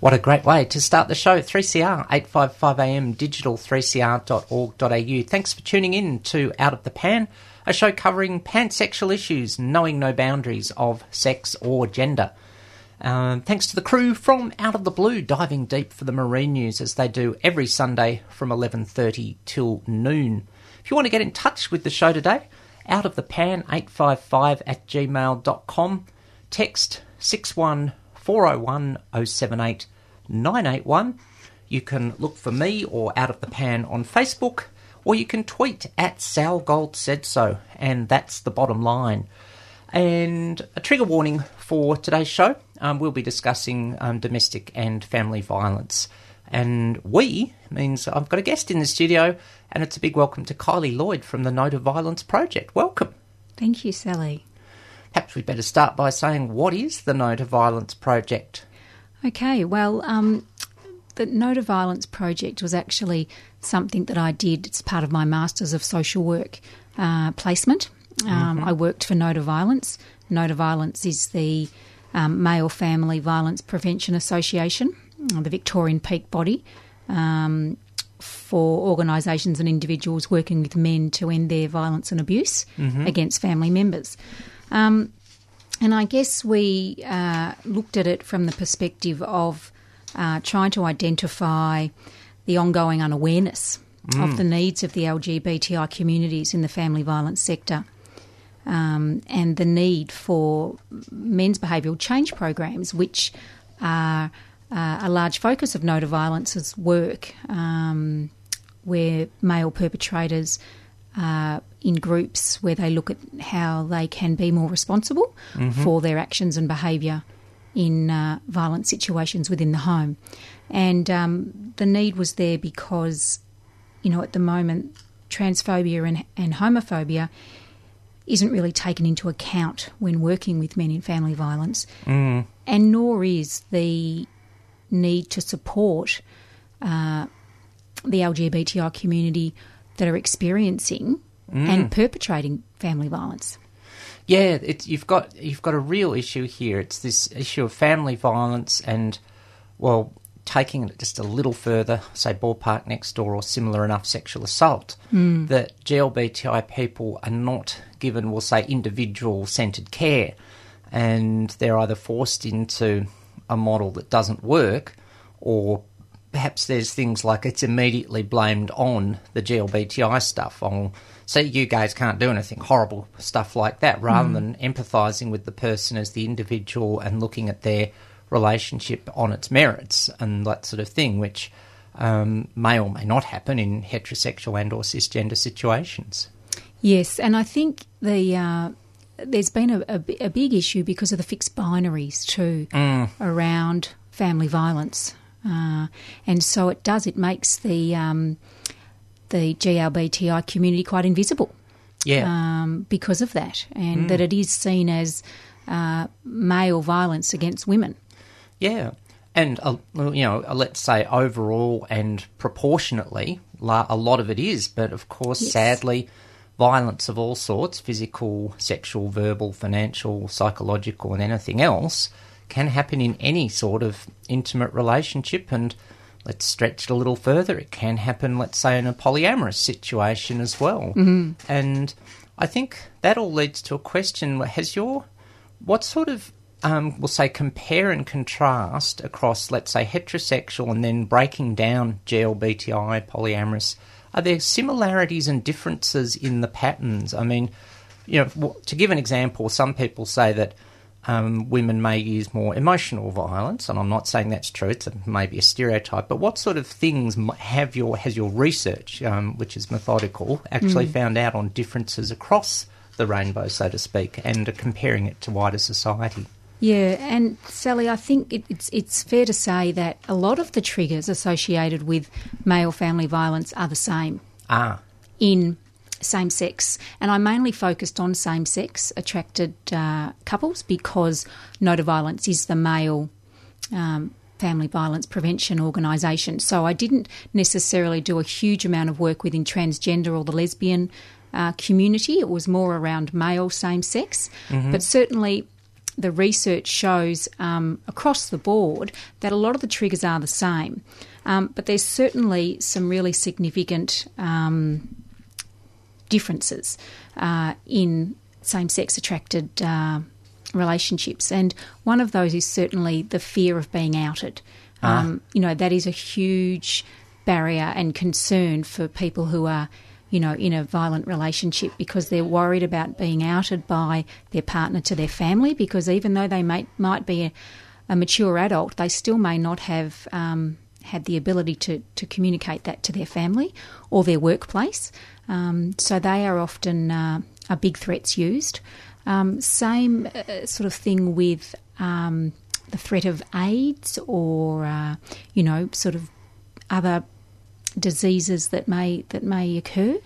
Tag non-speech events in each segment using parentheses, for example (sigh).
What a great way to start the show. 3CR, 855am digital, 3cr.org.au. Thanks for tuning in to Out of the Pan, a show covering pansexual issues, knowing no boundaries of sex or gender. Um, thanks to the crew from Out of the Blue, diving deep for the marine news as they do every Sunday from 11.30 till noon. If you want to get in touch with the show today, out of the pan 855 at gmail.com, text 61401 078 981. You can look for me or Out of the Pan on Facebook, or you can tweet at Sal Gold Said So, and that's the bottom line. And a trigger warning for today's show um, we'll be discussing um, domestic and family violence. And we means I've got a guest in the studio, and it's a big welcome to Kylie Lloyd from the No to Violence Project. Welcome. Thank you, Sally. Perhaps we'd better start by saying what is the No to Violence Project? Okay, well, um, the No to Violence project was actually something that I did. It's part of my Masters of Social Work uh, placement. Um, I worked for No to Violence. No to Violence is the um, Male Family Violence Prevention Association, the Victorian peak body um, for organisations and individuals working with men to end their violence and abuse against family members. Um, and I guess we uh, looked at it from the perspective of uh, trying to identify the ongoing unawareness of the needs of the LGBTI communities in the family violence sector. Um, and the need for men's behavioural change programs, which are uh, a large focus of No to Violence's work, um, where male perpetrators uh, in groups where they look at how they can be more responsible for their actions and behaviour in uh, violent situations within the home. And um, the need was there because, you know, at the moment, transphobia and, and homophobia isn't really taken into account when working with men in family violence, and nor is the need to support uh, the LGBTI community that are experiencing and mm. perpetrating family violence. Yeah, it's, you've got you've got a real issue here. It's this issue of family violence and, well, taking it just a little further, say ballpark next door or similar enough sexual assault, mm. that GLBTI people are not given, we'll say, individual centred care, and they're either forced into a model that doesn't work, or perhaps there's things like it's immediately blamed on the GLBTI stuff. On see, you guys can't do anything, horrible stuff like that, rather than empathising with the person as the individual and looking at their relationship on its merits and that sort of thing, which um, may or may not happen in heterosexual and or cisgender situations. Yes, and I think the uh, there's been a, a, a big issue because of the fixed binaries too around family violence, uh, and so it does it makes the um, the GLBTI community quite invisible Yeah, um, because of that, and that it is seen as uh, male violence against women. Yeah, and uh, you know, uh, let's say overall and proportionately, la- a lot of it is. But of course, Yes. sadly, violence of all sorts physical, sexual, verbal, financial, psychological, and anything else can happen in any sort of intimate relationship. And let's stretch it a little further. It can happen, let's say, in a polyamorous situation as well. Mm-hmm. And I think that all leads to a question: Has your what sort of um, we'll say compare and contrast across, let's say, heterosexual and then breaking down GLBTI, polyamorous. Are there similarities and differences in the patterns? I mean, you know, to give an example, some people say that um, women may use more emotional violence, and I'm not saying that's true. It's a, maybe a stereotype. But what sort of things have your has your research, um, which is methodical, actually found out on differences across the rainbow, so to speak, and comparing it to wider society? Yeah, and Sally, I think it, it's it's fair to say that a lot of the triggers associated with male family violence are the same Ah, in same sex, and I mainly focused on same sex attracted uh, couples because No to Violence is the male. Um, Family violence prevention organisation. So I didn't necessarily do a huge amount of work within transgender or the lesbian uh, community. It was more around male same sex, but certainly the research shows um, across the board that a lot of the triggers are the same. Um, but there's certainly some really significant um, differences uh, in same sex attracted uh, relationships. And one of those is certainly the fear of being outed. Um, you know, that is a huge barrier and concern for people who are, you know, in a violent relationship because they're worried about being outed by their partner to their family because even though they may, might be a, a mature adult, they still may not have um, had the ability to, to communicate that to their family or their workplace. Um, so they are often uh, are big threats used. Um, same uh, sort of thing with um, the threat of AIDS or uh, you know sort of other diseases that may that may occur.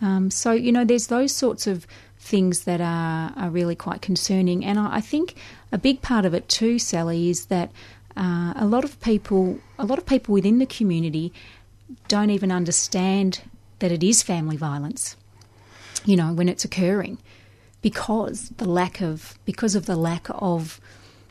Um, so you know, there's those sorts of things that are are really quite concerning, and I, I think a big part of it too, Sally, is that uh, a lot of people, a lot of people within the community, don't even understand that it is family violence. You know, when it's occurring, because the lack of because of the lack of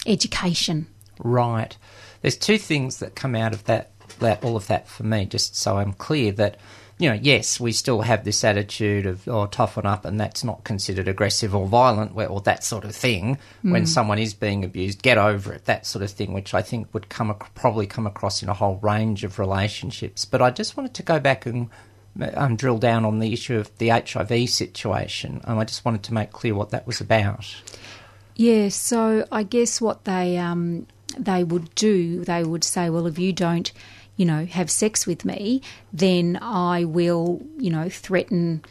education. Right. There's two things that come out of that, that all of that for me, just so I'm clear that, you know, yes, we still have this attitude of, oh, toughen up, and that's not considered aggressive or violent, or that sort of thing. When mm. someone is being abused, get over it, that sort of thing, which I think would come probably come across in a whole range of relationships. But I just wanted to go back and um, drill down on the issue of the HIV situation. Um, I just wanted to make clear what that was about. Yeah, so I guess what they um, they would do, they would say, well, if you don't, you know, have sex with me, then I will, you know, threaten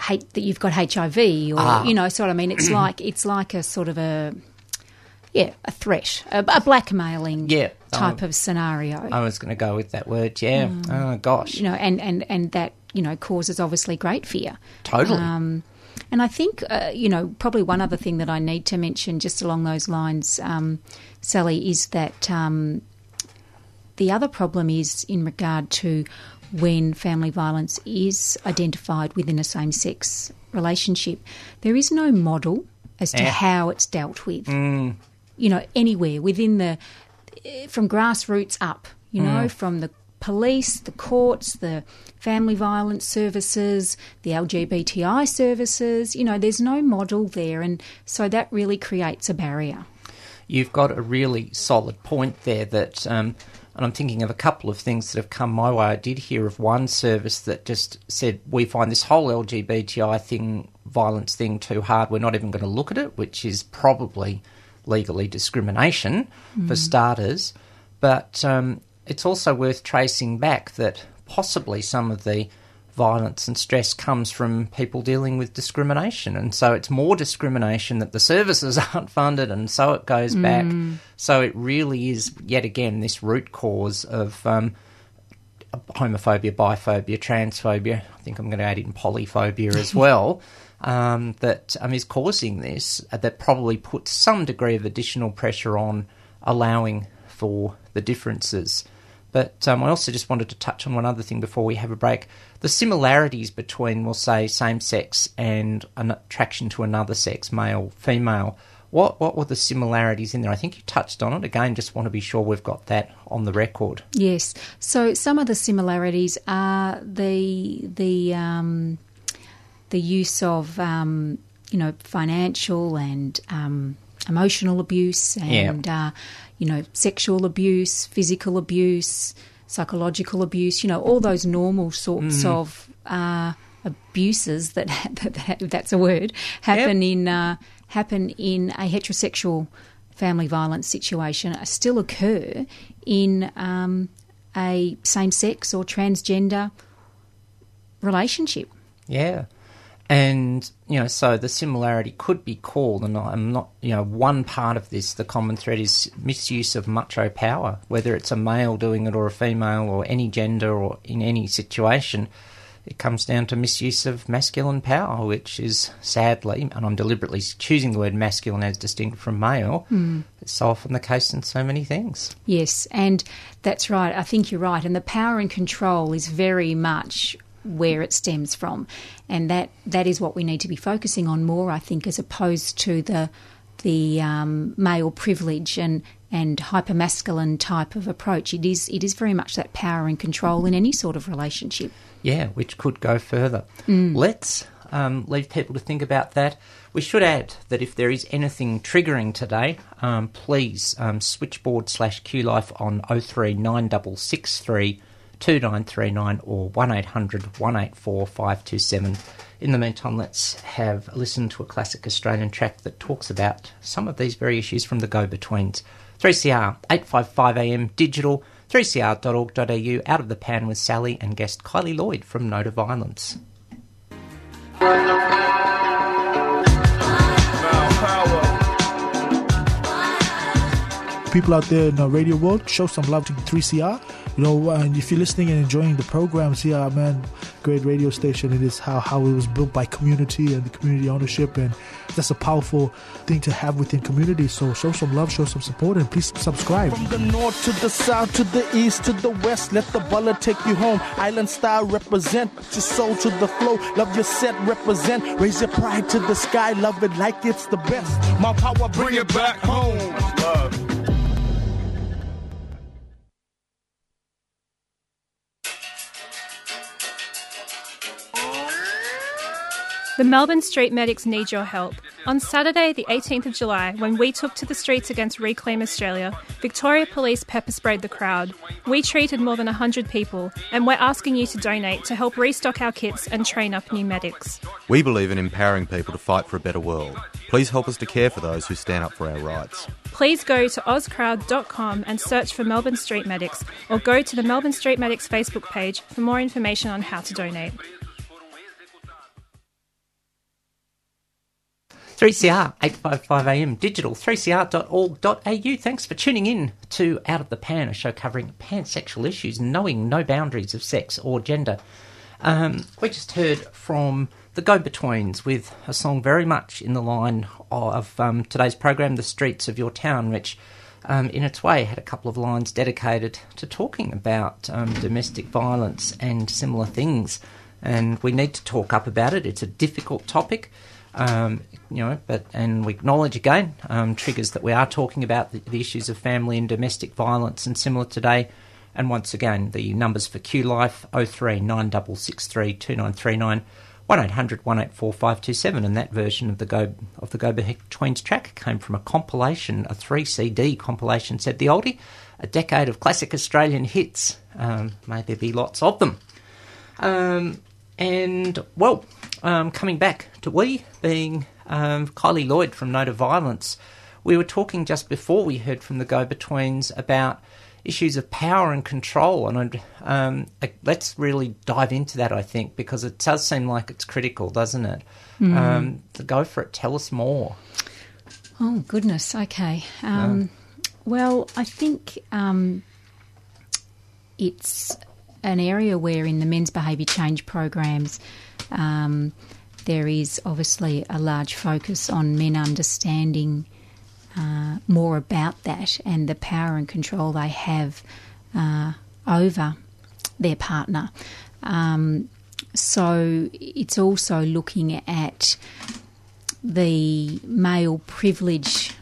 hate that you've got HIV, or Ah. you know, sort of. I mean, it's (clears throat) like it's like a sort of a yeah, a threat, a, a blackmailing Yeah. Type Um, of scenario. I was going to go with that word, yeah. Oh, gosh. you know, and, and, and that, you know, causes obviously great fear. Totally. Um, and I think, uh, you know, probably one other thing that I need to mention just along those lines, um, Sally, is that um, the other problem is in regard to when family violence is identified within a same sex relationship, there is no model as to Yeah. how it's dealt with. You know, anywhere within the, eh, from grassroots up, you know, from the police, the courts, the family violence services, the LGBTI services, you know, there's no model there. And so that really creates a barrier. You've got a really solid point there that, um, and I'm thinking of a couple of things that have come my way. I did hear of one service that just said, We find this whole LGBTI thing, violence thing, too hard. We're not even going to look at it, which is probably legally discrimination for starters. But um, it's also worth tracing back that possibly some of the violence and stress comes from people dealing with discrimination. And so it's more discrimination that the services (laughs) aren't funded, and so it goes back. So it really is, yet again, this root cause of um, homophobia, biphobia, transphobia. I think I'm going to add in polyphobia as (laughs) well. Um, that um, is causing this, uh, that probably puts some degree of additional pressure on allowing for the differences. But um, I also just wanted to touch on one other thing before we have a break. The similarities between, we'll say, same sex and an attraction to another sex, male, female. What what were the similarities in there? I think you touched on it again. Just want to be sure we've got that on the record. Yes. So some of the similarities are the the um, the use of um, you know financial and um, emotional abuse and uh, you know sexual abuse, physical abuse, psychological abuse. You know all those normal sorts of uh, abuses (laughs) that, that that's a word happen in uh, happen in a heterosexual family violence situation uh, still occur in um, a same sex or transgender relationship. Yeah. And, you know, so the similarity could be called, and I'm not, you know, one part of this, the common thread is misuse of macho power, whether it's a male doing it or a female or any gender or in any situation. It comes down to misuse of masculine power, which is sadly, and I'm deliberately choosing the word masculine as distinct from male, it's so often the case in so many things. Yes, and that's right. I think you're right. And the power and control is very much where it stems from, and that that is what we need to be focusing on more. I think, as opposed to the the um, male privilege and and hypermasculine type of approach. It is it is very much that power and control in any sort of relationship. Yeah, which could go further. Let's um, leave people to think about that. We should add that if there is anything triggering today, um, please um, switchboard slash QLife on 039663 2939 or 1800 184 527. In the meantime, let's have a listen to a classic Australian track that talks about some of these very issues from the go betweens. 3CR 855am digital 3cr.org.au out of the pan with Sally and guest Kylie Lloyd from No to Violence. People out there in the radio world, show some love to 3CR. You know, and if you're listening and enjoying the programs here, man, great radio station. It is how, how it was built by community and the community ownership, and that's a powerful thing to have within community. So show some love, show some support, and please subscribe. From the north to the south to the east to the west, let the baller take you home. Island style represent, put your soul to the flow. Love your set, represent. Raise your pride to the sky, love it like it's the best. My power, bring it back home. Love. The Melbourne Street Medics need your help. On Saturday, the 18th of July, when we took to the streets against Reclaim Australia, Victoria Police pepper sprayed the crowd. We treated more than 100 people, and we're asking you to donate to help restock our kits and train up new medics. We believe in empowering people to fight for a better world. Please help us to care for those who stand up for our rights. Please go to ozcrowd.com and search for Melbourne Street Medics, or go to the Melbourne Street Medics Facebook page for more information on how to donate. 3CR 855am digital 3cr.org.au. Thanks for tuning in to Out of the Pan, a show covering pansexual issues, knowing no boundaries of sex or gender. Um, we just heard from the Go Betweens with a song very much in the line of um, today's program, The Streets of Your Town, which um, in its way had a couple of lines dedicated to talking about um, domestic violence and similar things. And we need to talk up about it. It's a difficult topic. Um, you know, but and we acknowledge again um, triggers that we are talking about the, the issues of family and domestic violence and similar today. And once again, the numbers for Q Life 03 9663 2939 1800 184 527. And that version of the Go of the Go Betweens track came from a compilation, a three CD compilation, said the oldie, a decade of classic Australian hits. Um, may there be lots of them. Um, and well, um, coming back to we being um, Kylie Lloyd from No to Violence, we were talking just before we heard from the Go Betweens about issues of power and control, and um, let's really dive into that. I think because it does seem like it's critical, doesn't it? Um, to go for it. Tell us more. Oh goodness. Okay. Um, Well, I think um, it's an area where in the men's behaviour change programs um, there is obviously a large focus on men understanding uh, more about that and the power and control they have uh, over their partner. Um, so it's also looking at the male privilege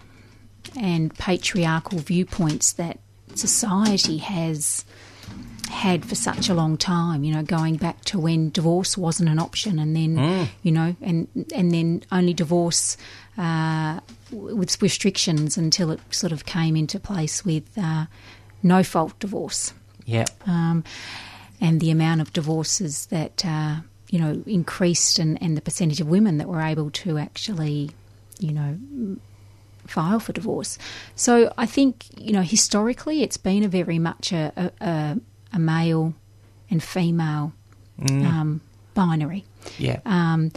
and patriarchal viewpoints that society has had for such a long time. You know, going back to when divorce wasn't an option, and then you know, and and then only divorce uh, with restrictions until it sort of came into place with uh, no fault divorce Yeah. um, and the amount of divorces that uh, you know increased, and, and the percentage of women that were able to actually, you know, file for divorce. So I think you know historically it's been a very much a, a, a, a male and female um, binary. Yeah. Um,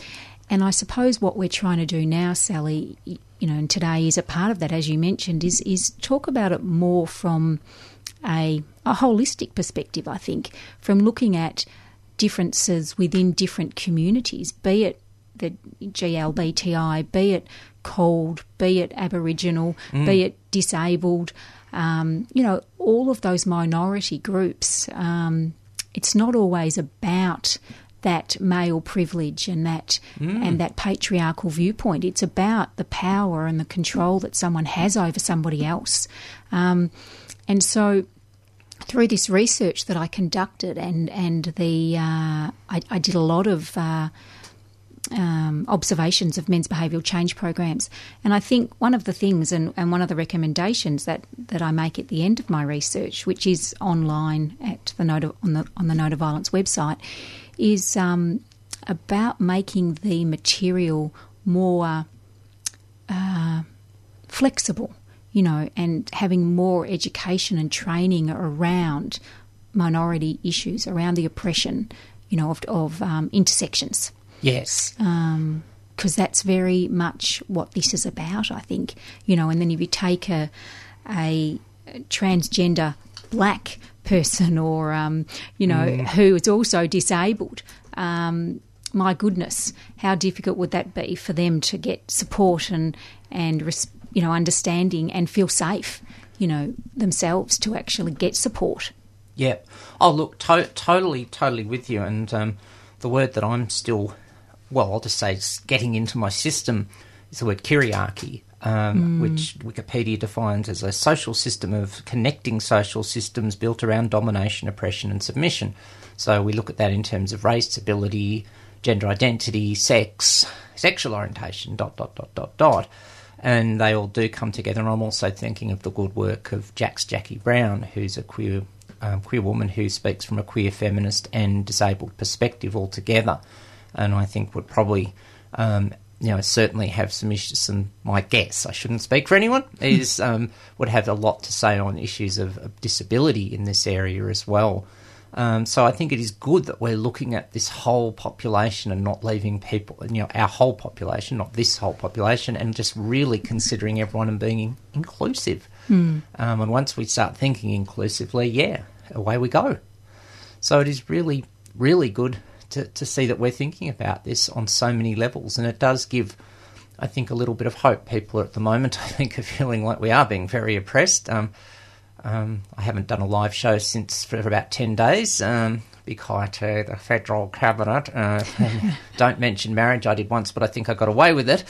and I suppose what we're trying to do now, Sally, you know, and today is a part of that, as you mentioned, is is talk about it more from a a holistic perspective. I think from looking at differences within different communities, be it the GLBTI, be it CALD, be it Aboriginal, be it disabled, um, you know, all of those minority groups. Um, it's not always about that male privilege and that and that patriarchal viewpoint. It's about the power and the control that someone has over somebody else. Um, and so through this research that I conducted and and the uh, I, I did a lot of uh, um, observations of men's behavioural change programs, and I think one of the things and, and one of the recommendations that, that I make at the end of my research, which is online at the note of, on the on the No to Violence website, is um, about making the material more uh, flexible, you know, and having more education and training around minority issues, around the oppression, you know, of, of um, intersections. Yes. Because that's very much what this is about, I think, you know. And then if you take a, a transgender black person or, um, you know, who is also disabled, um, my goodness, how difficult would that be for them to get support and and res- you know understanding and feel safe, you know, themselves to actually get support. Yeah. Oh, look, to- totally, totally with you. And um, the word that I'm still, well, I'll just say it's getting into my system is the word kyriarchy, um, which Wikipedia defines as a social system of connecting social systems built around domination, oppression, and submission. So we look at that in terms of race, ability, gender identity, sex, sexual orientation, dot, dot, dot, dot, dot. And they all do come together. And I'm also thinking of the good work of Jax Jacki Brown, who's a queer um, queer woman who speaks from a queer feminist and disabled perspective altogether. And I think would probably, um, you know, certainly have some issues. And my guess, I shouldn't speak for anyone, (laughs) is um, would have a lot to say on issues of, of disability in this area as well. Um, so I think it is good that we're looking at this whole population and not leaving people, you know, our whole population, not this whole population, and just really considering everyone and being in- inclusive. Um, and once we start thinking inclusively, yeah, away we go. So it is really, really good to, to see that we're thinking about this on so many levels, and it does give, I think, a little bit of hope. People at the moment, (laughs) I think, are feeling like we are being very oppressed. Um, um, I haven't done a live show since for about 10 days um, because uh, the federal cabinet uh, (laughs) don't mention marriage. I did once, but I think I got away with it.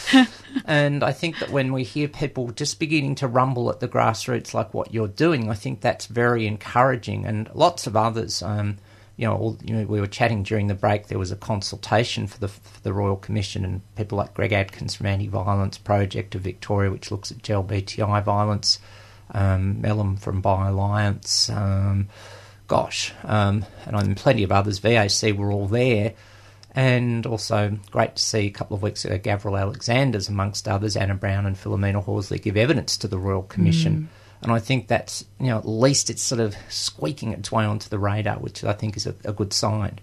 (laughs) and I think that when we hear people just beginning to rumble at the grassroots like what you're doing, I think that's very encouraging. And lots of others, um, you know, all, you know, we were chatting during the break. There was a consultation for the for the Royal Commission, and people like Greg Adkins from Anti Violence Project of Victoria, which looks at GLBTI violence um, Mellum from Bi Alliance, um, gosh, um, and I'm plenty of others. VAC were all there, and also great to see a couple of weeks ago Gavril Alexander's, amongst others, Anna Brown and Philomena Horsley give evidence to the Royal Commission. And I think that's, you know, at least it's sort of squeaking its way onto the radar, which I think is a, a good sign.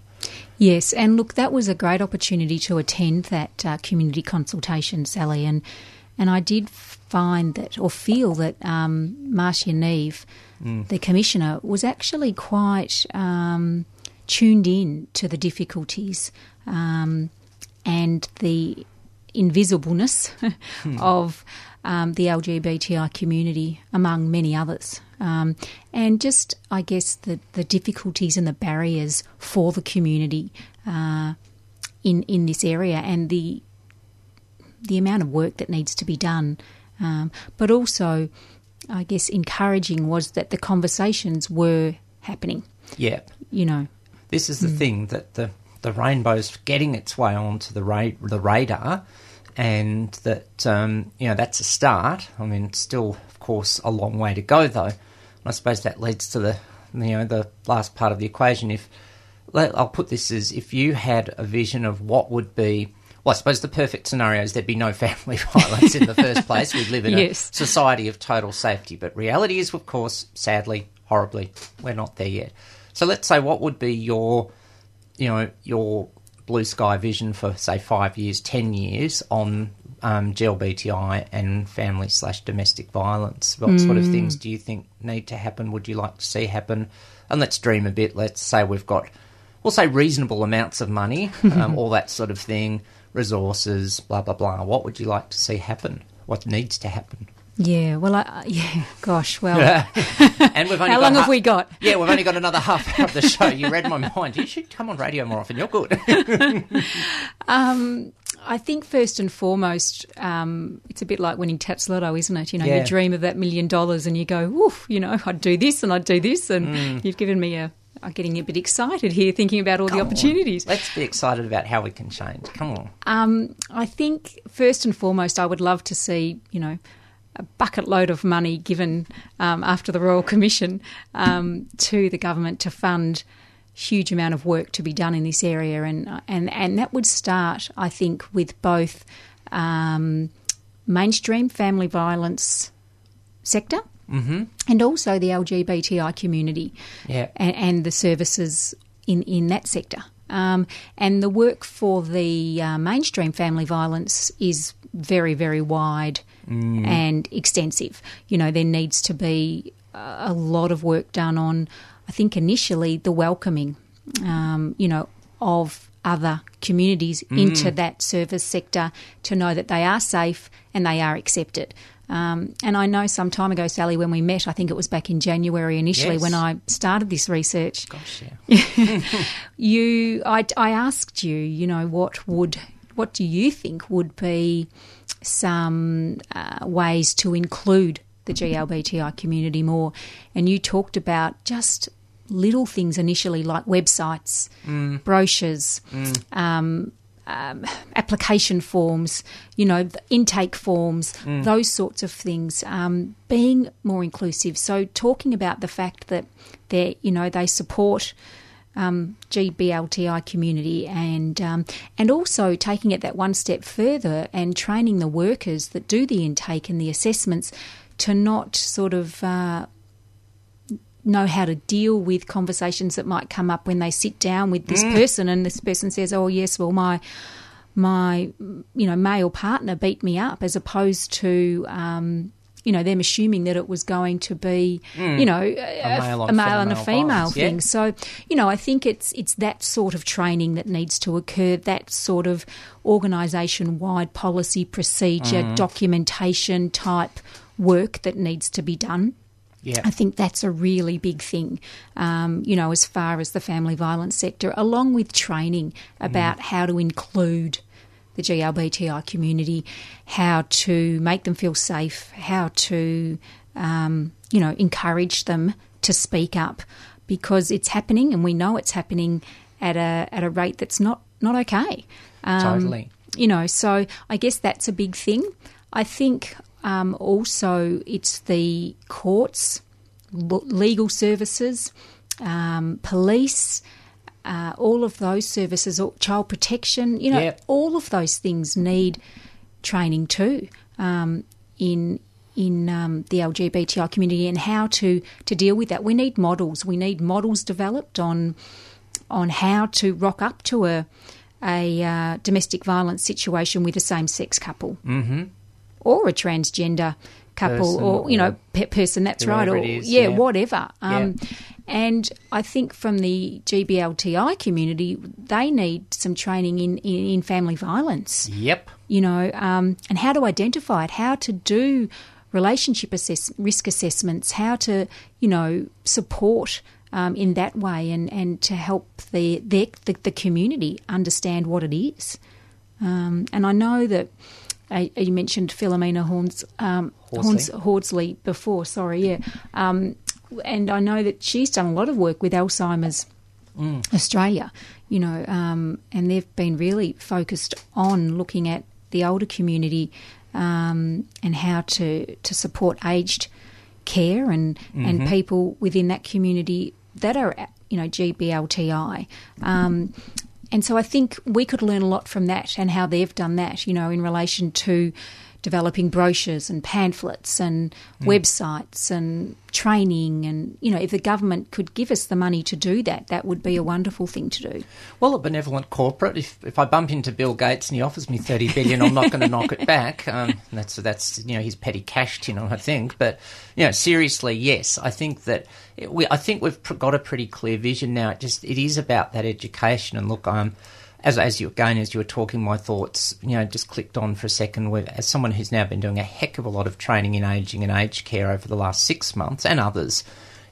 Yes, and look, that was a great opportunity to attend that uh, community consultation, Sally, and and I did find that or feel that um, Marcia Neave, the commissioner, was actually quite um, tuned in to the difficulties um, and the invisibleness (laughs) of um, the LGBTI community, among many others. Um, and just, I guess, the, the difficulties and the barriers for the community uh, in, in this area and the the amount of work that needs to be done, um, but also, I guess, encouraging was that the conversations were happening. Yeah. You know, This is the thing that the the rainbow's getting its way onto the ra- the radar, and that um, you know that's a start. I mean, it's still, of course, a long way to go, though. And I suppose that leads to the you know the last part of the equation. If I'll put this as if you had a vision of what would be. Well, I suppose the perfect scenario is there'd be no (laughs) family violence in the first place. We'd live in Yes. a society of total safety. But reality is, of course, sadly, horribly, we're not there yet. So let's say what would be your, you know, your blue sky vision for say five years, ten years on um, GLBTI and family slash domestic violence. What sort of things do you think need to happen? Would you like to see happen? And let's dream a bit. Let's say we've got, we'll say reasonable amounts of money, (laughs) um, all that sort of thing, resources, blah blah blah. What would you like to see happen? What needs to happen? Yeah. Well, I, yeah. Gosh, well, (laughs) and we've only how long have we got? Yeah, we've only got another half hour of the show. You read my mind. You should come on radio more often. You're good. (laughs) I think first and foremost, um, it's a bit like winning Tattslotto, isn't it? You know, Yeah. you dream of that million dollars and you go, woof, you know, I'd do this and I'd do this. And Mm. you've given me a, I'm getting a bit excited here thinking about all Come the on. opportunities. Let's be excited about how we can change. Come on. Um, I think first and foremost, I would love to see, you know, a bucket load of money given um, after the Royal Commission um, to the government to fund huge amount of work to be done in this area, and and and that would start, I think, with both um, mainstream family violence sector. And also the LGBTI community Yeah. and, and the services in, in that sector. Um, and the work for the uh, mainstream family violence is very, very wide and extensive. You know, there needs to be a lot of work done on, I think, initially the welcoming, um, you know, of other communities into that service sector to know that they are safe and they are accepted. Um, and I know some time ago, Sally, when we met, I think it was back in January initially Yes. when I started this research, Gosh, yeah. (laughs) you I, I asked you you know what would what do you think would be some uh, ways to include the GLBTI community more and you talked about just little things initially like websites brochures Um, um, application forms, you know, intake forms, those sorts of things, um, being more inclusive. So talking about the fact that they, you know, they support um, GBLTI community and um, and also taking it that one step further and training the workers that do the intake and the assessments to not sort of uh, know how to deal with conversations that might come up when they sit down with this mm. person and this person says, "Oh yes, well my my you know male partner beat me up," as opposed to um, you know them assuming that it was going to be mm. you know a, male a male and a female yeah. thing. So you know I think it's it's that sort of training that needs to occur, that sort of organisation wide policy procedure mm. documentation type work that needs to be done. Yeah. I think that's a really big thing, um, you know, as far as the family violence sector, along with training about how to include the GLBTI community, how to make them feel safe, how to, um, you know, encourage them to speak up because it's happening and we know it's happening at a at a rate that's not not okay. Um, Totally. You know, so I guess that's a big thing. I think um, also it's the courts, legal services, um, police, uh, all of those services, child protection. You know, Yep. all of those things need training too um, in in um, the LGBTI community and how to to deal with that. We need models. We need models developed on on how to rock up to a a uh, domestic violence situation with a same sex couple, mm-hmm. Or a transgender couple, Person or you know, pe- person. That's right, or is, yeah, yeah. whatever. Um, And I think from the GBLTI community, they need some training in, in, in family violence Yep. you know, um, and how to identify it, how to do relationship assess- risk assessments, how to, you know, support um, in that way and, and to help the, the, the, the community understand what it is. Um, and I know that uh, you mentioned Philomena Horns, um, Horsley. Horns, Hordsley before. Sorry, yeah. Um, and I know that she's done a lot of work with Alzheimer's Australia. You know, um, and they've been really focused on looking at the older community um, and how to to support aged care and and people within that community that are you know GBLTI. Um, and so I think we could learn a lot from that and how they've done that, you know, in relation to developing brochures and pamphlets and websites and training. And, you know, if the government could give us the money to do that, that would be a wonderful thing to do. Well, a benevolent corporate. If if I bump into Bill Gates and he offers me thirty billion, I'm not going to knock it (laughs) back. Um, that's that's you know his petty cash tin, I think. But you know, seriously, yes, I think that it, we I think we've got a pretty clear vision now. It just it is about that education. And look, um, as as you again as you were talking, my thoughts you know just clicked on for a second. With, as someone who's now been doing a heck of a lot of training in aging and aged care over the last six months and others,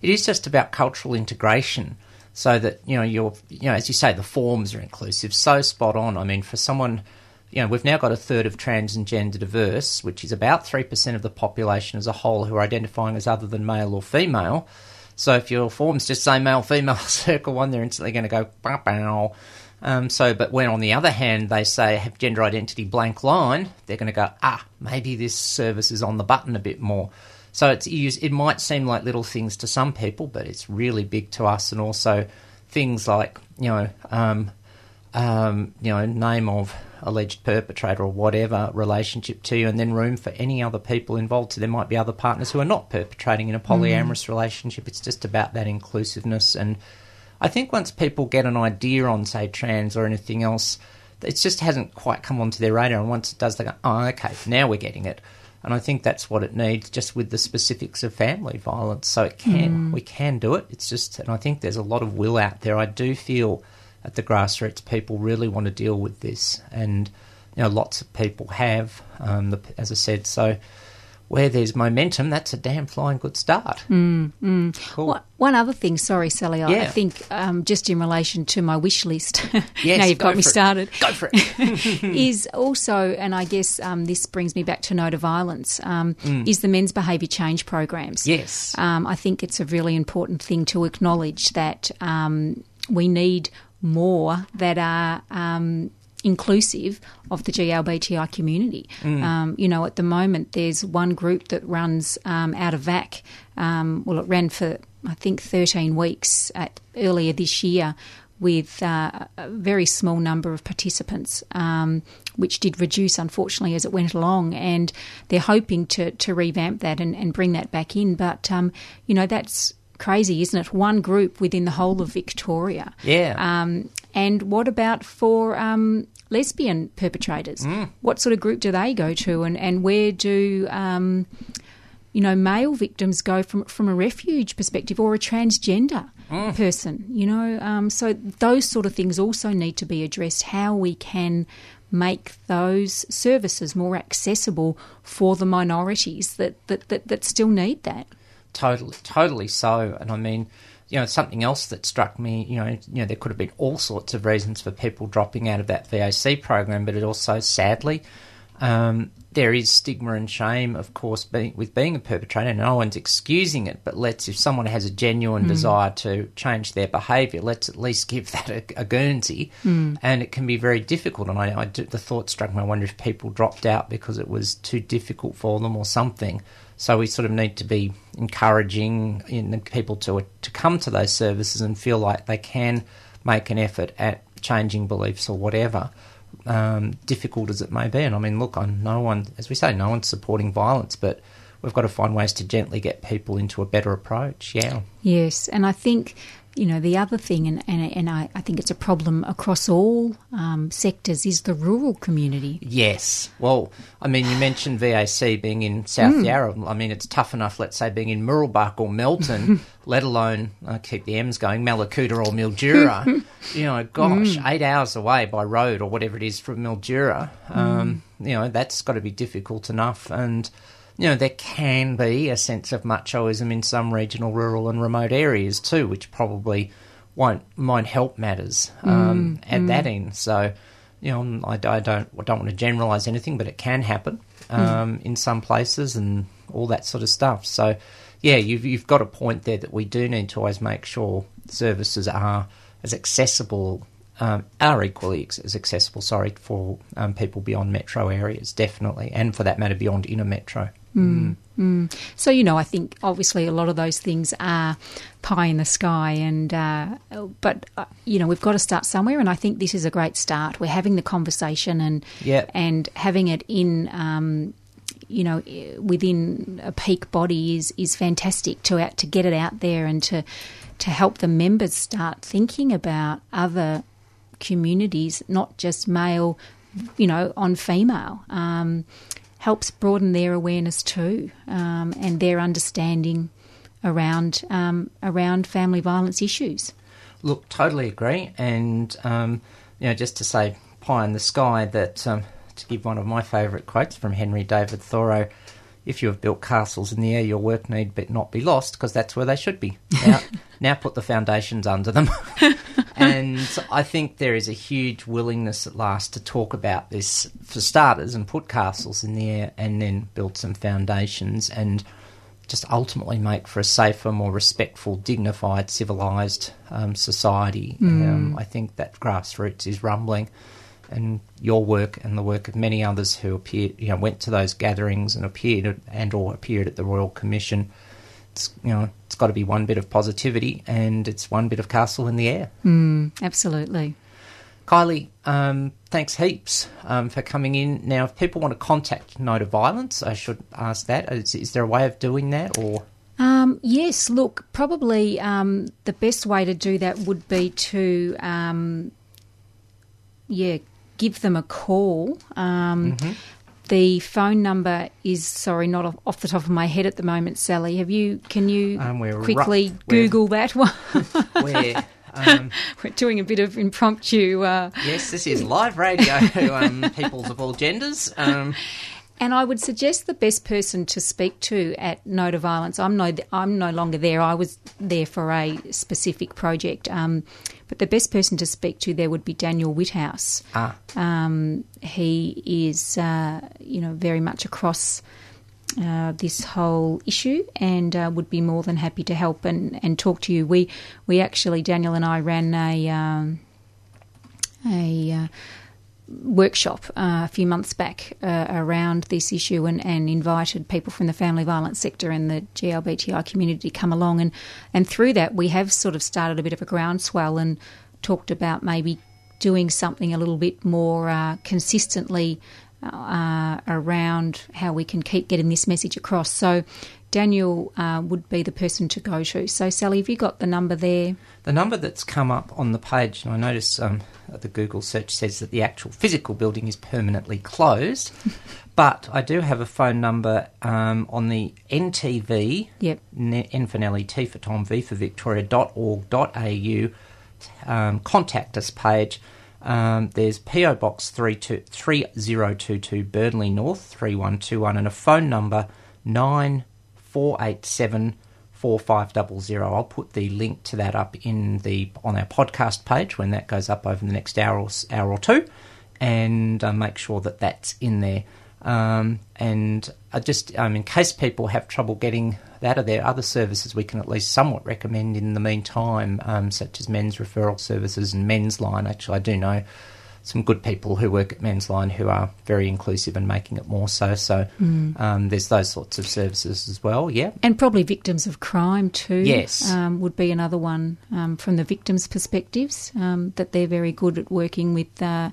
it is just about cultural integration so that you know you're you know as you say the forms are inclusive so spot on i mean for someone you know we've now got a third of trans and gender diverse which is about 3% of the population as a whole who are identifying as other than male or female so if your forms just say male female (laughs) circle one they're instantly going to go "Bow, bow." Um, so but when on the other hand they say have gender identity blank line they're going to go ah maybe this service is on the button a bit more so it's it might seem like little things to some people, but it's really big to us, and also things like you know, um, um, you know, name of alleged perpetrator or whatever relationship to you, and then room for any other people involved. So there might be other partners who are not perpetrating in a polyamorous relationship. It's just about that inclusiveness, and I think once people get an idea on, say, trans or anything else, it just hasn't quite come onto their radar. And once it does, they go, "Oh, okay, now we're getting it." And I think that's what it needs, just with the specifics of family violence. So it can, we can do it. It's just, and I think there's a lot of will out there. I do feel at the grassroots people really want to deal with this, and you know, lots of people have. Um, the, as I said, so where there's momentum, that's a damn flying good start. Cool. What, one other thing, sorry, Sally, I, I think um, just in relation to my wish list, (laughs) Yes, now you've go got me it. started, Go for it. (laughs) (laughs) is also, and I guess um, this brings me back to no to violence, um, is the men's behaviour change programs. Mm. Yes. Um, I think it's a really important thing to acknowledge that um, we need more that are um, inclusive of the GLBTI community. Um, you know, at the moment, there's one group that runs um, out of VAC. Um, well, it ran for, I think, 13 weeks at, earlier this year with uh, a very small number of participants, um, which did reduce, unfortunately, as it went along. And they're hoping to, to revamp that and, and bring that back in. But, um, you know, that's crazy, isn't it? One group within the whole of Victoria. Yeah. Um, and what about for um, lesbian perpetrators? Mm. What sort of group do they go to, and, and where do um, you know male victims go from from a refuge perspective or a transgender Mm. person? You know, um, so those sort of things also need to be addressed. How we can make those services more accessible for the minorities that that, that, that still need that. Totally, totally so. And I mean, you know, something else that struck me, you know, you know, there could have been all sorts of reasons for people dropping out of that VAC program, but it also, sadly, um, there is stigma and shame, of course, being, with being a perpetrator. And no one's excusing it, but let's, if someone has a genuine desire to change their behaviour, let's at least give that a, a Guernsey. And it can be very difficult. And I, I do, the thought struck me, I wonder if people dropped out because it was too difficult for them or something. So we sort of need to be encouraging in the people to to come to those services and feel like they can make an effort at changing beliefs or whatever, um, difficult as it may be. And I mean, look, I'm no one, as we say, no one's supporting violence, but we've got to find ways to gently get people into a better approach. Yeah. Yes, and I think you know the other thing, and and, and I, I think it's a problem across all um, sectors, is the rural community. Yes. Well, I mean, you mentioned VAC being in South Yarra. I mean, it's tough enough, let's say, being in Mooroolbark or Melton, (laughs) let alone, I keep the M's going, Mallacoota or Mildura. (laughs) you know, gosh, eight hours away by road or whatever it is from Mildura. Um, You know, that's got to be difficult enough. And, you know, there can be a sense of machoism in some regional, rural, and remote areas too, which probably won't won't help matters um, at that end. So, you know, I, I don't I don't want to generalise anything, but it can happen um, in some places and all that sort of stuff. So, yeah, you've you've got a point there that we do need to always make sure services are as accessible. Um, are equally as accessible, sorry, for um, people beyond metro areas, definitely, and for that matter, beyond inner metro. So, you know, I think obviously a lot of those things are pie in the sky, and uh, but uh, you know we've got to start somewhere, and I think this is a great start. We're having the conversation and and having it in. Um, you know, within a peak body is is fantastic to out to get it out there and to to help the members start thinking about other communities, not just male, you know, on female. Um, helps broaden their awareness too um, and their understanding around um, around family violence issues. Look, totally agree. And, um, you know, just to say pie in the sky, that um, to give one of my favourite quotes from Henry David Thoreau, if you have built castles in the air, your work need but not be lost because that's where they should be. Now, (laughs) now put the foundations under them. (laughs) and I think there is a huge willingness at last to talk about this for starters and put castles in the air and then build some foundations and just ultimately make for a safer, more respectful, dignified, civilised um, society. Um, I think that grassroots is rumbling, and your work and the work of many others who appeared, you know, went to those gatherings and appeared at, and or appeared at the Royal Commission. It's you know, it's got to be one bit of positivity, and it's one bit of castle in the air. Absolutely. Kylie, um, thanks heaps um, for coming in. Now, if people want to contact No to Violence, I should ask that. Is, is there a way of doing that, or Um, yes, look, probably um, the best way to do that would be to, um, yeah, give them a call. Um, The phone number is sorry, not off, off the top of my head at the moment. Sally, have you? Can you Um, quickly rough- we're- Google that one? (laughs) where? (laughs) Um, We're doing a bit of impromptu. Uh, yes, this is live radio. Um, peoples of all genders. And I would suggest the best person to speak to at No to Violence. I'm no, I'm no longer there. I was there for a specific project, um, but the best person to speak to there would be Daniel Whithouse. ah, Um, he is, uh, you know, very much across uh, this whole issue and uh, would be more than happy to help and, and talk to you. We we actually Daniel and I ran a um, a uh, workshop uh, a few months back uh, around this issue and, and invited people from the family violence sector and the GLBTI community to come along. And and through that we have sort of started a bit of a groundswell and talked about maybe doing something a little bit more uh, consistently uh, around how we can keep getting this message across. So Daniel uh, would be the person to go to. So Sally, have you got the number there? the number that's come up on the page, and I notice um, the Google search says that the actual physical building is permanently closed, (laughs) but I do have a phone number um, on the NTV, Yep. N for Nelly, T for Tom, V for Victoria dot org Victoria.org.au um, contact us page. Um, there's PO Box 32 3022 Burnley North 3121 and a phone number 9487 4500. I'll put the link to that up in the on our podcast page when that goes up over the next hour or, hour or two and uh, make sure that that's in there. Um, and I just, um, in case people have trouble getting that, are there other services we can at least somewhat recommend in the meantime, um, such as men's referral services and men's line? Actually, I do know some good people who work at men's line who are very inclusive and making it more so. So um, there's those sorts of services as well. Yeah. And probably victims of crime too. Yes. um, would be another one um, from the victims' perspectives. Um, that they're very good at working with uh,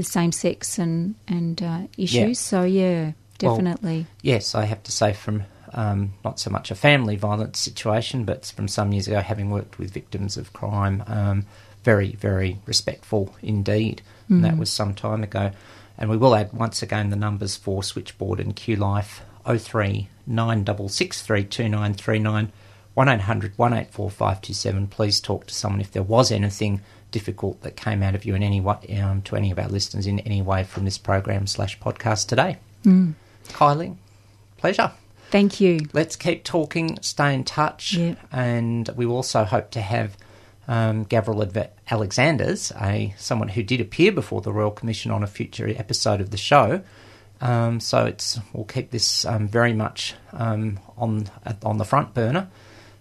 with same sex and and uh, issues. Yeah. So yeah, Well, definitely. Yes, I have to say from um, not so much a family violence situation, but from some years ago, having worked with victims of crime, um, very, very respectful indeed. And that was some time ago. And we will add once again the numbers for Switchboard and Q Life 03 9663 2939 1800 184 527. Please talk to someone if there was anything difficult that came out of you in any way, um, to any of our listeners in any way from this program slash podcast today. Kylie, pleasure. Thank you. Let's keep talking, stay in touch, Yeah. and we also hope to have um, Gavril Alexanders, a someone who did appear before the Royal Commission on a future episode of the show. Um, so it's we'll keep this um, very much um, on on the front burner,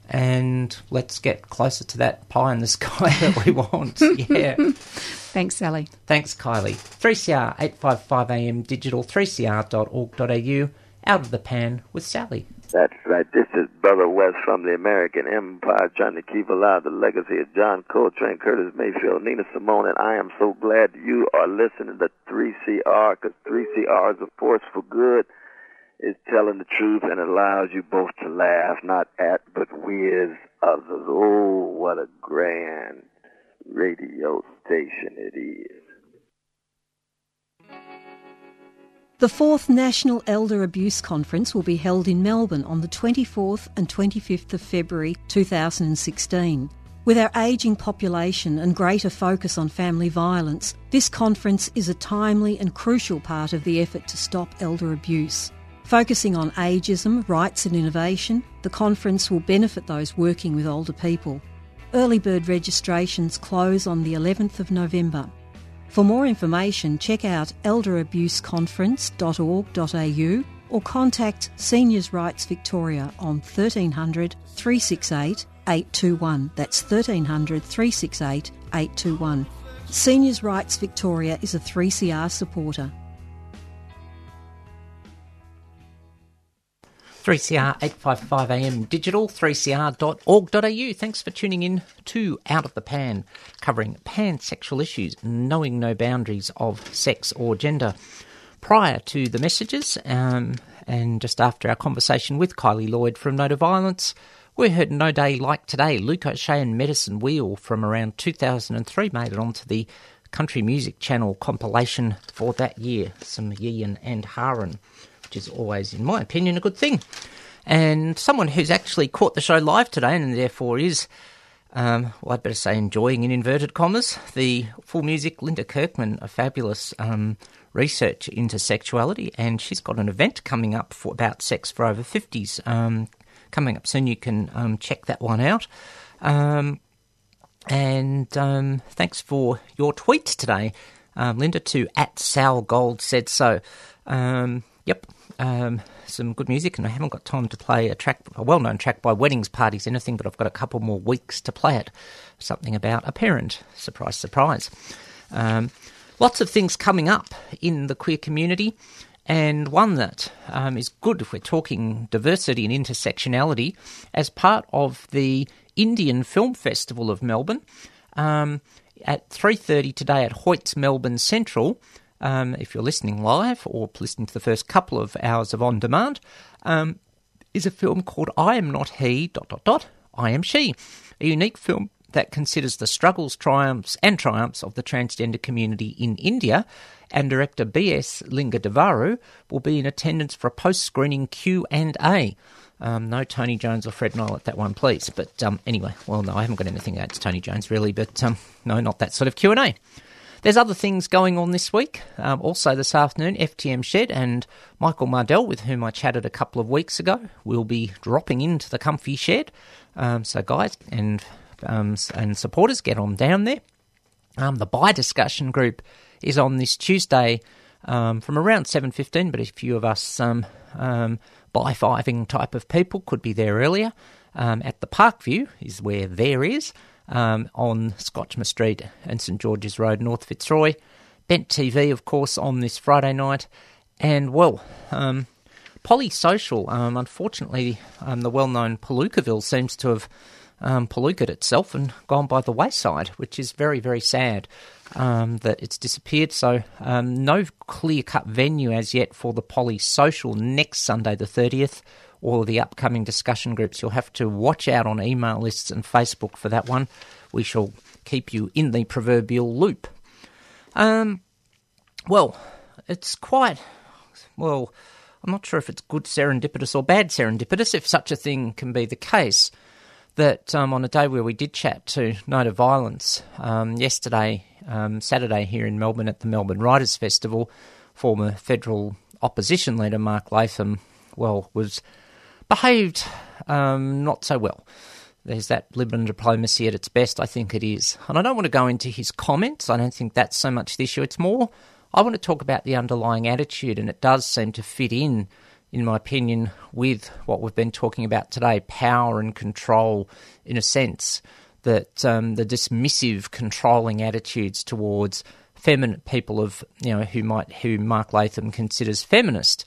and let's get closer to that pie in the sky that we (laughs) want. yeah. (laughs) Thanks, Sally. Thanks, Kylie. 3CR 855 AM digital 3cr.org.au. Out of the pan with Sally. That's right. This is Brother West from the American Empire trying to keep alive the legacy of John Coltrane, Curtis Mayfield, Nina Simone, and I am so glad you are listening to 3CR because 3CR is a force for good. It's telling the truth and allows you both to laugh, not at, but with others. Oh, what a grand radio station it is. The fourth National Elder Abuse Conference will be held in Melbourne on the 24th and 25th of February 2016. With our ageing population and greater focus on family violence, this conference is a timely and crucial part of the effort to stop elder abuse. Focusing on ageism, rights and innovation, the conference will benefit those working with older people. Early bird registrations close on the 11th of November. For more information, check out elderabuseconference.org.au or contact Seniors Rights Victoria on 1300 368 821. That's 1300 368 821. Seniors Rights Victoria is a 3CR supporter. 3CR 855 AM digital, 3cr.org.au. Thanks for tuning in to Out of the Pan, covering pansexual issues, knowing no boundaries of sex or gender. Prior to the messages, um, and just after our conversation with Kylie Lloyd from No to Violence, we heard No Day Like Today, Luke O'Shea and Medicine Wheel from around 2003 made it onto the Country Music Channel compilation for that year, some Yian and Haran which is always, in my opinion, a good thing. And someone who's actually caught the show live today and therefore is, um, well, I'd better say enjoying in inverted commas, the full music, Linda Kirkman, a fabulous um, research into sexuality, and she's got an event coming up for about sex for over 50s. Um, coming up soon, you can um, check that one out. Um, and um, thanks for your tweets today, Linda, to at Sal Gold said so. yep, um, some good music, and I haven't got time to play a track, a well-known track by Weddings Parties, anything, but I've got a couple more weeks to play it. Something about a parent. Surprise, surprise. Um, lots of things coming up in the queer community, and one that um, is good if we're talking diversity and intersectionality, as part of the Indian Film Festival of Melbourne. Um, at 3.30 today at Hoyts Melbourne Central, um, if you're listening live or listening to the first couple of hours of on demand, um, is a film called I Am Not He, dot, dot, dot, I Am She, a unique film that considers the struggles, triumphs, and triumphs of the transgender community in India. And director B.S. Lingadevaru will be in attendance for a post-screening Q and A. Um, no Tony Jones or Fred Nile at that one, please. But um, anyway, well, no, I haven't got anything against Tony Jones really, but um, no, not that sort of Q and A. There's other things going on this week. Um, also, this afternoon, FTM Shed and Michael Mardell, with whom I chatted a couple of weeks ago, will be dropping into the comfy shed. Um, so, guys and um, and supporters, get on down there. Um, the bi discussion group is on this Tuesday um, from around seven fifteen. But a few of us um, buy fiving type of people could be there earlier. at the Parkview is where there is um, on Scotchmer Street and St George's Road, North Fitzroy. Bent TV, of course, on this Friday night. And, well, um, Polysocial, um, unfortunately, um, the well known Palookaville seems to have um, itself and gone by the wayside, which is very, very sad um, that it's disappeared. So, um, no clear cut venue as yet for the Polysocial next Sunday, the 30th all of the upcoming discussion groups. You'll have to watch out on email lists and Facebook for that one. We shall keep you in the proverbial loop. Um, well, it's quite well. I'm not sure if it's good serendipitous or bad serendipitous, if such a thing can be the case. That um, on a day where we did chat to No to Violence um, yesterday, um, Saturday here in Melbourne at the Melbourne Writers Festival, former federal opposition leader Mark Latham, well, was behaved um, not so well. there's that Libyan diplomacy at its best. I think it is. And I don't want to go into his comments. I don't think that's so much the issue. It's more, I want to talk about the underlying attitude, and it does seem to fit in, in my opinion, with what we've been talking about today power and control, in a sense. That um, the dismissive, controlling attitudes towards feminine people of you know who might who Mark Latham considers feminist,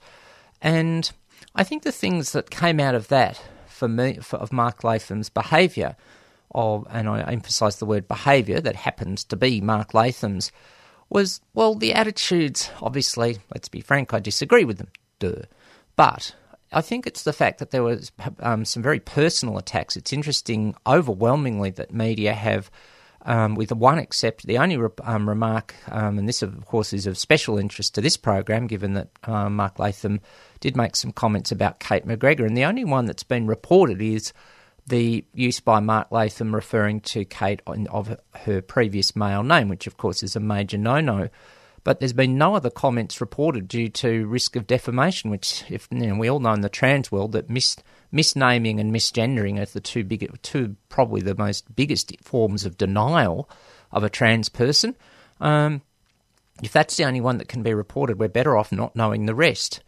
and I think the things that came out of that for me for, of Mark Latham's behaviour, of and I emphasise the word behaviour that happens to be Mark Latham's, was well the attitudes. Obviously, let's be frank, I disagree with them. Duh, but. I think it's the fact that there was um, some very personal attacks. It's interesting, overwhelmingly, that media have um, with one except the only re- um, remark, um, and this of course is of special interest to this program, given that uh, Mark Latham did make some comments about Cate McGregor, and the only one that's been reported is the use by Mark Latham referring to Cate of her previous male name, which of course is a major no-no. But there's been no other comments reported due to risk of defamation, which, if you know, we all know in the trans world that mis- misnaming and misgendering are the two big, two probably the most biggest forms of denial of a trans person. Um, if that's the only one that can be reported, we're better off not knowing the rest.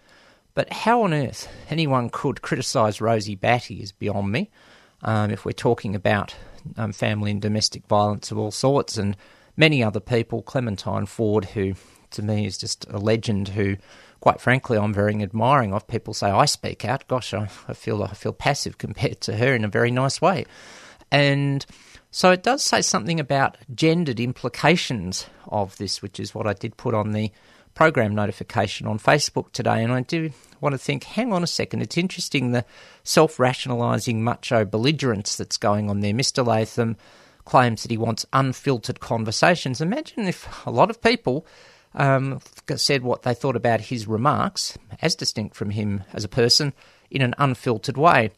But how on earth anyone could criticise Rosie Batty is beyond me. Um, if we're talking about um, family and domestic violence of all sorts, and many other people, Clementine Ford, who to me is just a legend, who, quite frankly, I'm very admiring of. People say I speak out. Gosh, I, I feel I feel passive (laughs) compared to her in a very nice way, and so it does say something about gendered implications of this, which is what I did put on the program notification on Facebook today, and I do want to think, hang on a second, it's interesting the self rationalising macho belligerence that's going on there. Mr. Latham claims that he wants unfiltered conversations. Imagine if a lot of people um, said what they thought about his remarks, as distinct from him as a person, in an unfiltered way.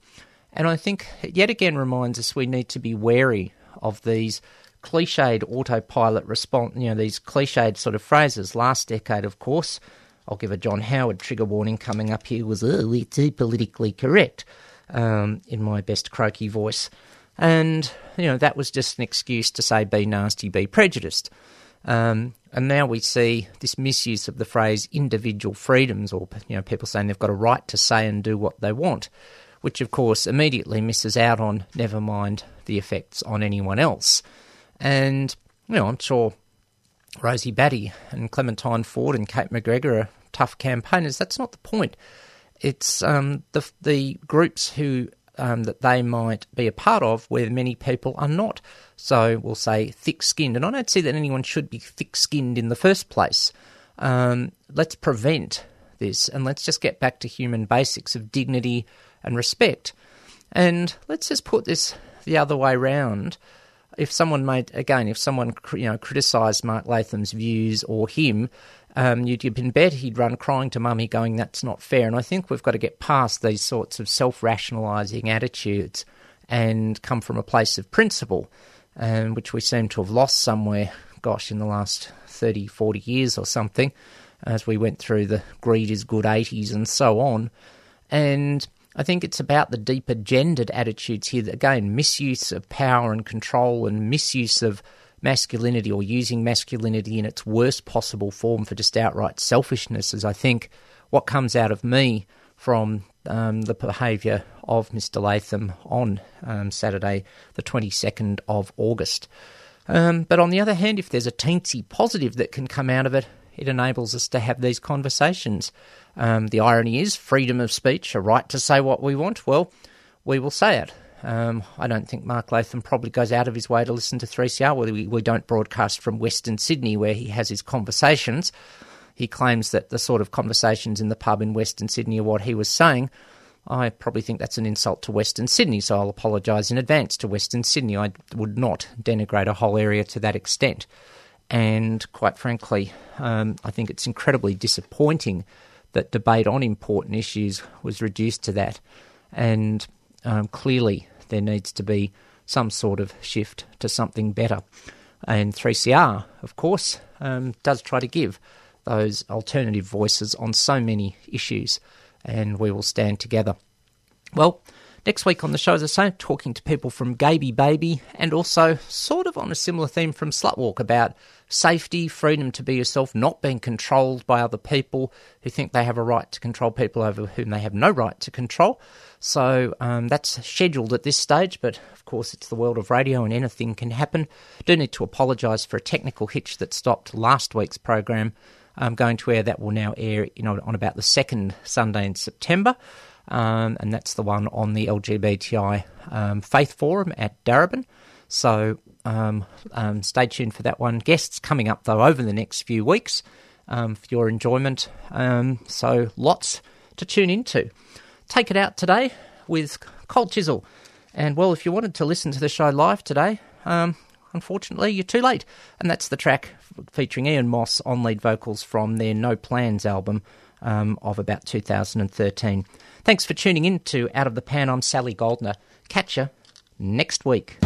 And I think it yet again reminds us we need to be wary of these cliched autopilot response, you know, these cliched sort of phrases. Last decade, of course, I'll give a John Howard trigger warning coming up here, was, oh, we're too politically correct, um, in my best croaky voice. And, you know, that was just an excuse to say be nasty, be prejudiced. Um, and now we see this misuse of the phrase individual freedoms, or, you know, people saying they've got a right to say and do what they want, which, of course, immediately misses out on never mind the effects on anyone else. And, you know, I'm sure Rosie Batty and Clementine Ford and Cate McGregor are tough campaigners. That's not the point. It's um, the, the groups who um, that they might be a part of where many people are not. So we'll say thick skinned. And I don't see that anyone should be thick skinned in the first place. Um, let's prevent this and let's just get back to human basics of dignity and respect. And let's just put this the other way round if someone made again, if someone you know criticised Mark Latham's views or him, um, you'd, been bet he'd run crying to mummy, going, "That's not fair." And I think we've got to get past these sorts of self-rationalising attitudes and come from a place of principle, um, which we seem to have lost somewhere. Gosh, in the last 30, 40 years or something, as we went through the greed is good 80s and so on, and I think it's about the deeper gendered attitudes here. Again, misuse of power and control and misuse of masculinity or using masculinity in its worst possible form for just outright selfishness is, I think, what comes out of me from um, the behaviour of Mr. Latham on um, Saturday, the 22nd of August. Um, but on the other hand, if there's a teensy positive that can come out of it, it enables us to have these conversations. Um, the irony is freedom of speech, a right to say what we want. Well, we will say it. Um, I don't think Mark Latham probably goes out of his way to listen to 3CR. We, we don't broadcast from Western Sydney where he has his conversations. He claims that the sort of conversations in the pub in Western Sydney are what he was saying. I probably think that's an insult to Western Sydney, so I'll apologise in advance to Western Sydney. I would not denigrate a whole area to that extent. And quite frankly, um, I think it's incredibly disappointing that debate on important issues was reduced to that. And um, clearly, there needs to be some sort of shift to something better. And 3CR, of course, um, does try to give those alternative voices on so many issues, and we will stand together. Well, Next week on the show, as I say, talking to people from Gayby Baby and also sort of on a similar theme from Slutwalk about safety, freedom to be yourself, not being controlled by other people who think they have a right to control people over whom they have no right to control. So um, that's scheduled at this stage, but of course it's the world of radio and anything can happen. Do need to apologise for a technical hitch that stopped last week's program. I'm going to air that will now air you know, on about the second Sunday in September um, and that's the one on the LGBTI um, Faith Forum at Darebin. So um, um, stay tuned for that one. Guests coming up though over the next few weeks um, for your enjoyment. So lots to tune into. Take it out today with Cold Chisel. And well, if you wanted to listen to the show live today, unfortunately, you're too late. And that's the track featuring Ian Moss on lead vocals from their No Plans album um, of about 2013. Thanks for tuning in to Out of the Pan. I'm Sally Goldner. Catch you next week.